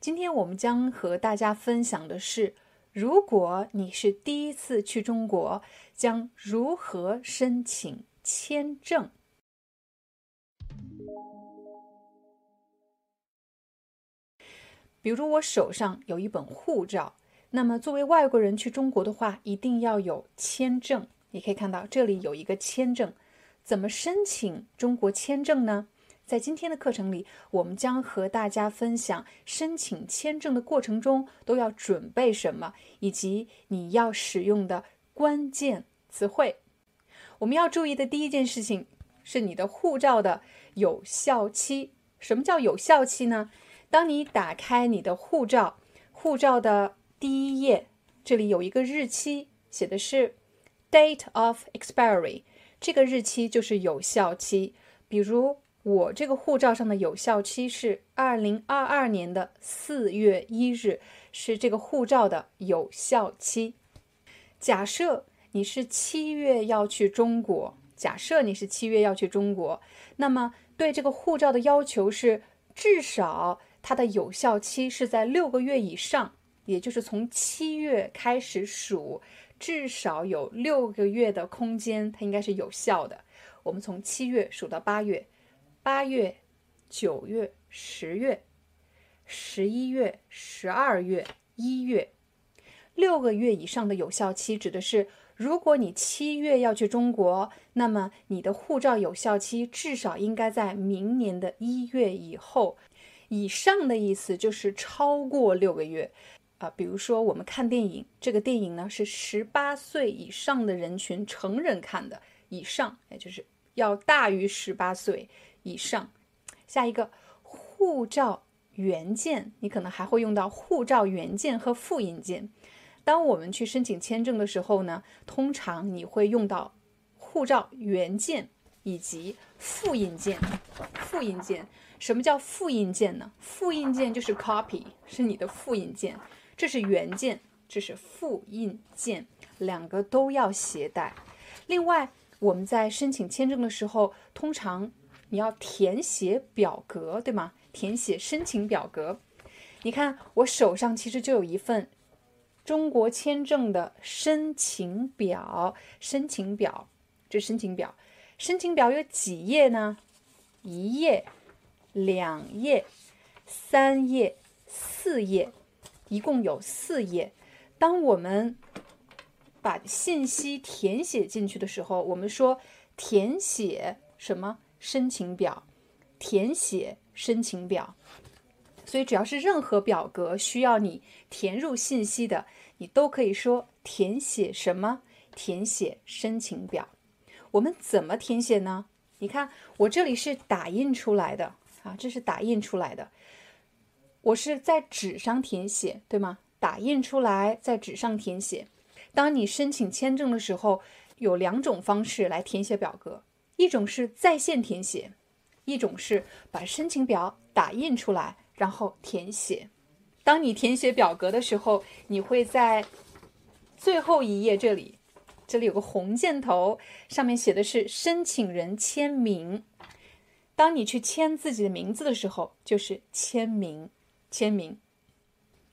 今天我们将和大家分享的是，如果你是第一次去中国，将如何申请签证？比如我手上有一本护照，那么作为外国人去中国的话，一定要有签证。你可以看到这里有一个签证，怎么申请中国签证呢？在今天的课程里，我们将和大家分享申请签证的过程中都要准备什么，以及你要使用的关键词汇。我们要注意的第一件事情是你的护照的有效期。什么叫有效期呢？当你打开你的护照，护照的第一页，这里有一个日期，写的是 date of expiry，这个日期就是有效期。比如。我这个护照上的有效期是二零二二年的四月一日，是这个护照的有效期。假设你是七月要去中国，假设你是七月要去中国，那么对这个护照的要求是至少它的有效期是在六个月以上，也就是从七月开始数，至少有六个月的空间，它应该是有效的。我们从七月数到八月。八月、九月、十月、十一月、十二月、一月，六个月以上的有效期指的是，如果你七月要去中国，那么你的护照有效期至少应该在明年的一月以后。以上的意思就是超过六个月啊。比如说，我们看电影，这个电影呢是十八岁以上的人群成人看的，以上也就是要大于十八岁。以上，下一个护照原件，你可能还会用到护照原件和复印件。当我们去申请签证的时候呢，通常你会用到护照原件以及复印件。复印件，什么叫复印件呢？复印件就是 copy，是你的复印件。这是原件，这是复印件，两个都要携带。另外，我们在申请签证的时候，通常你要填写表格，对吗？填写申请表格。你看，我手上其实就有一份中国签证的申请表。申请表，这申请表，申请表有几页呢？一页、两页、三页、四页，一共有四页。当我们把信息填写进去的时候，我们说填写什么？申请表，填写申请表，所以只要是任何表格需要你填入信息的，你都可以说填写什么？填写申请表。我们怎么填写呢？你看我这里是打印出来的啊，这是打印出来的。我是在纸上填写，对吗？打印出来在纸上填写。当你申请签证的时候，有两种方式来填写表格。一种是在线填写，一种是把申请表打印出来然后填写。当你填写表格的时候，你会在最后一页这里，这里有个红箭头，上面写的是申请人签名。当你去签自己的名字的时候，就是签名，签名。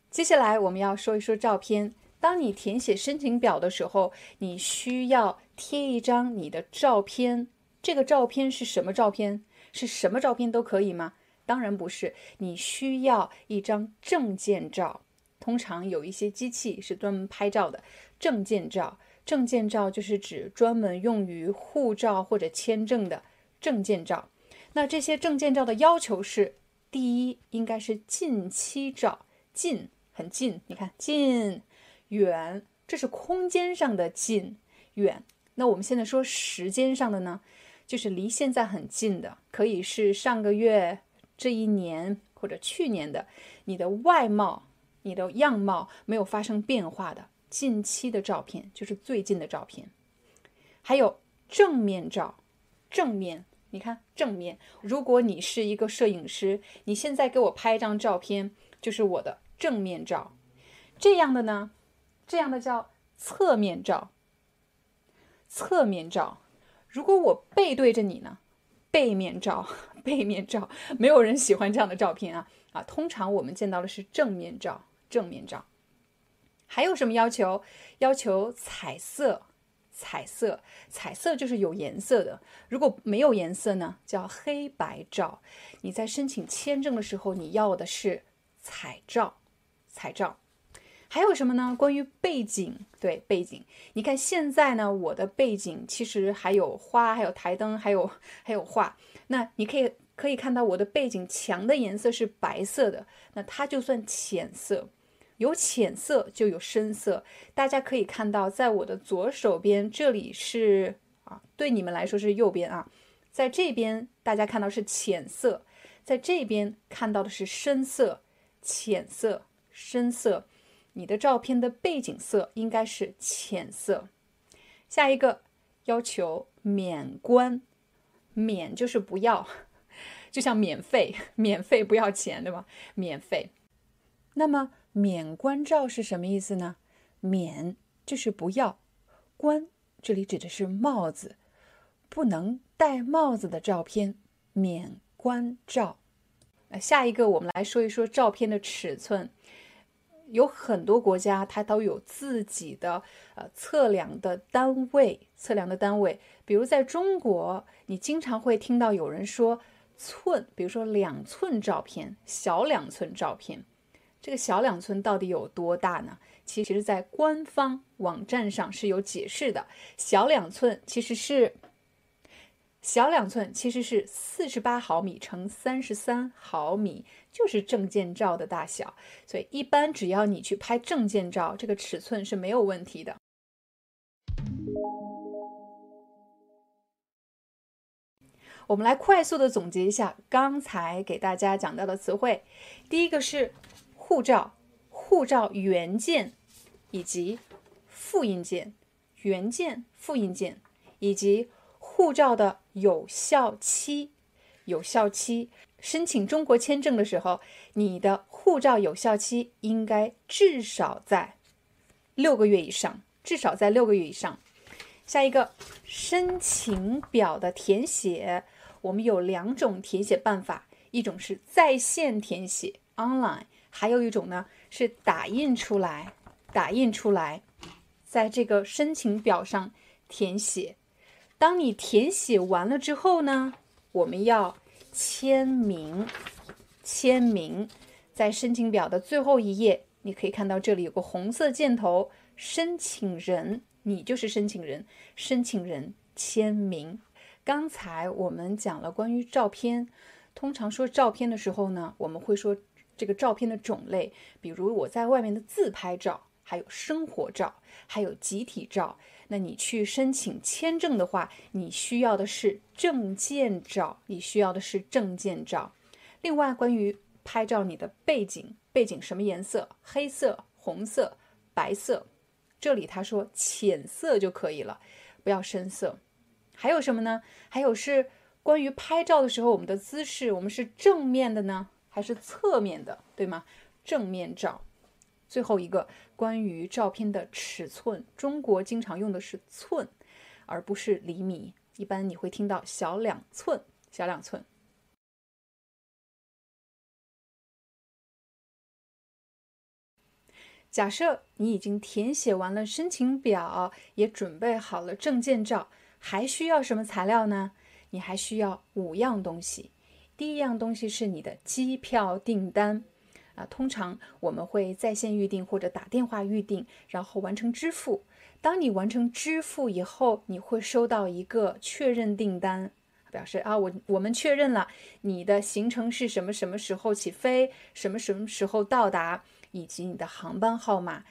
接下来我们要说一说照片。当你填写申请表的时候，你需要贴一张你的照片。这个照片是什么照片？是什么照片都可以吗？当然不是，你需要一张证件照。通常有一些机器是专门拍照的。证件照，证件照就是指专门用于护照或者签证的证件照。那这些证件照的要求是：第一，应该是近期照，近很近，你看近、远、这是空间上的近远。那我们现在说时间上的呢，就是离现在很近的，可以是上个月、这一年或者去年的，你的外貌、你的样貌没有发生变化的近期的照片，就是最近的照片。还有正面照，正面。你看正面，如果你是一个摄影师，你现在给我拍一张照片，就是我的正面照。这样的呢，这样的叫侧面照。侧面照，如果我背对着你呢，背面照，背面照，没有人喜欢这样的照片啊啊！通常我们见到的是正面照，正面照。还有什么要求？要求彩色。彩色，彩色就是有颜色的。如果没有颜色呢，叫黑白照。你在申请签证的时候，你要的是彩照，彩照。还有什么呢？关于背景，对背景，你看现在呢，我的背景其实还有花，还有台灯，还有还有画。那你可以可以看到我的背景墙的颜色是白色的，那它就算浅色。有浅色就有深色，大家可以看到，在我的左手边，这里是啊，对你们来说是右边啊，在这边大家看到是浅色，在这边看到的是深色，浅色、深色，你的照片的背景色应该是浅色。下一个要求免关，免就是不要，就像免费，免费不要钱，对吧？免费，那么。免冠照是什么意思呢？免就是不要，冠这里指的是帽子，不能戴帽子的照片，免冠照。那下一个，我们来说一说照片的尺寸。有很多国家它都有自己的呃测量的单位，测量的单位。比如在中国，你经常会听到有人说寸，比如说两寸照片，小两寸照片。这个小两寸到底有多大呢？其实，在官方网站上是有解释的。小两寸其实是小两寸，其实是四十八毫米乘三十三毫米，就是证件照的大小。所以，一般只要你去拍证件照，这个尺寸是没有问题的。我们来快速的总结一下刚才给大家讲到的词汇。第一个是。护照、护照原件以及复印件、原件、复印件以及护照的有效期。有效期，申请中国签证的时候，你的护照有效期应该至少在六个月以上，至少在六个月以上。下一个，申请表的填写，我们有两种填写办法，一种是在线填写 （online）。还有一种呢，是打印出来，打印出来，在这个申请表上填写。当你填写完了之后呢，我们要签名，签名在申请表的最后一页，你可以看到这里有个红色箭头，申请人，你就是申请人，申请人签名。刚才我们讲了关于照片，通常说照片的时候呢，我们会说。这个照片的种类，比如我在外面的自拍照，还有生活照，还有集体照。那你去申请签证的话，你需要的是证件照，你需要的是证件照。另外，关于拍照，你的背景背景什么颜色？黑色、红色、白色。这里他说浅色就可以了，不要深色。还有什么呢？还有是关于拍照的时候，我们的姿势，我们是正面的呢？还是侧面的，对吗？正面照。最后一个关于照片的尺寸，中国经常用的是寸，而不是厘米。一般你会听到小两寸，小两寸。假设你已经填写完了申请表，也准备好了证件照，还需要什么材料呢？你还需要五样东西。第一样东西是你的机票订单，啊，通常我们会在线预订或者打电话预订，然后完成支付。当你完成支付以后，你会收到一个确认订单，表示啊，我我们确认了你的行程是什么什么时候起飞，什么什么时候到达，以及你的航班号码。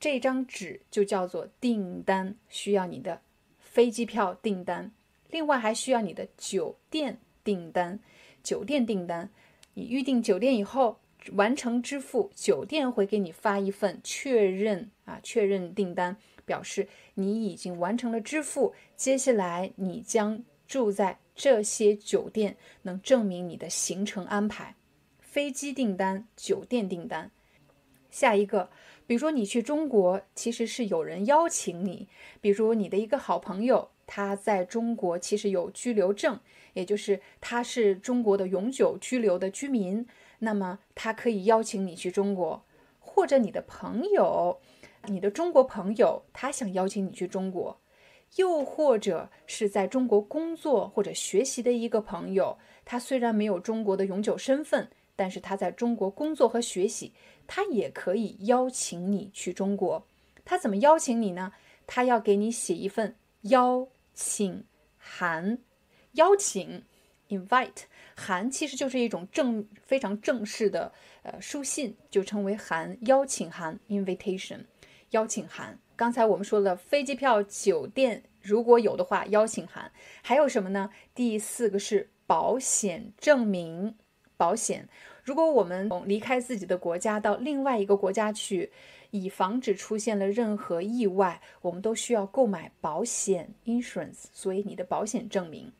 这张纸就叫做订单，需要你的飞机票订单，另外还需要你的酒店订单。酒店订单，你预订酒店以后完成支付，酒店会给你发一份确认啊，确认订单，表示你已经完成了支付。接下来你将住在这些酒店，能证明你的行程安排。飞机订单、酒店订单。下一个，比如说你去中国，其实是有人邀请你，比如你的一个好朋友，他在中国其实有居留证。也就是他是中国的永久居留的居民，那么他可以邀请你去中国，或者你的朋友，你的中国朋友，他想邀请你去中国，又或者是在中国工作或者学习的一个朋友，他虽然没有中国的永久身份，但是他在中国工作和学习，他也可以邀请你去中国。他怎么邀请你呢？他要给你写一份邀请函。邀请，invite，函其实就是一种正非常正式的呃书信，就称为函，邀请函，invitation，邀请函。刚才我们说了飞机票、酒店，如果有的话，邀请函。还有什么呢？第四个是保险证明，保险。如果我们离开自己的国家到另外一个国家去，以防止出现了任何意外，我们都需要购买保险 insurance，所以你的保险证明。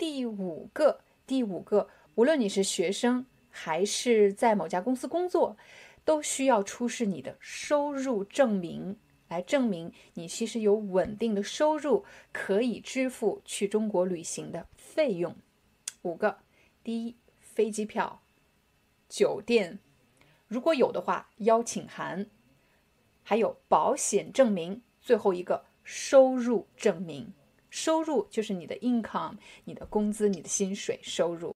第五个，第五个，无论你是学生还是在某家公司工作，都需要出示你的收入证明，来证明你其实有稳定的收入，可以支付去中国旅行的费用。五个，第一，飞机票、酒店，如果有的话，邀请函，还有保险证明，最后一个收入证明。收入就是你的 income，你的工资，你的薪水收入。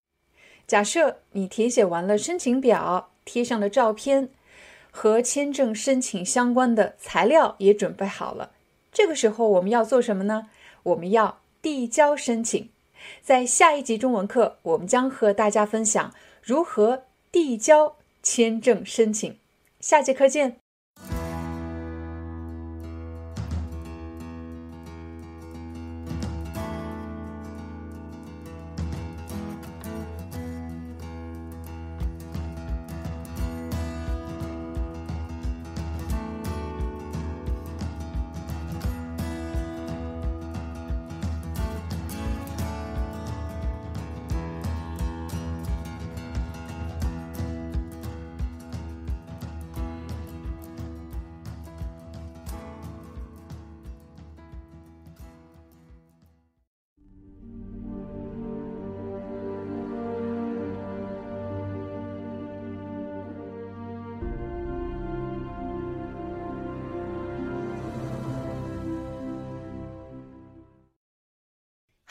假设你填写完了申请表，贴上了照片，和签证申请相关的材料也准备好了。这个时候我们要做什么呢？我们要递交申请。在下一集中文课，我们将和大家分享如何递交签证申请。下节课见。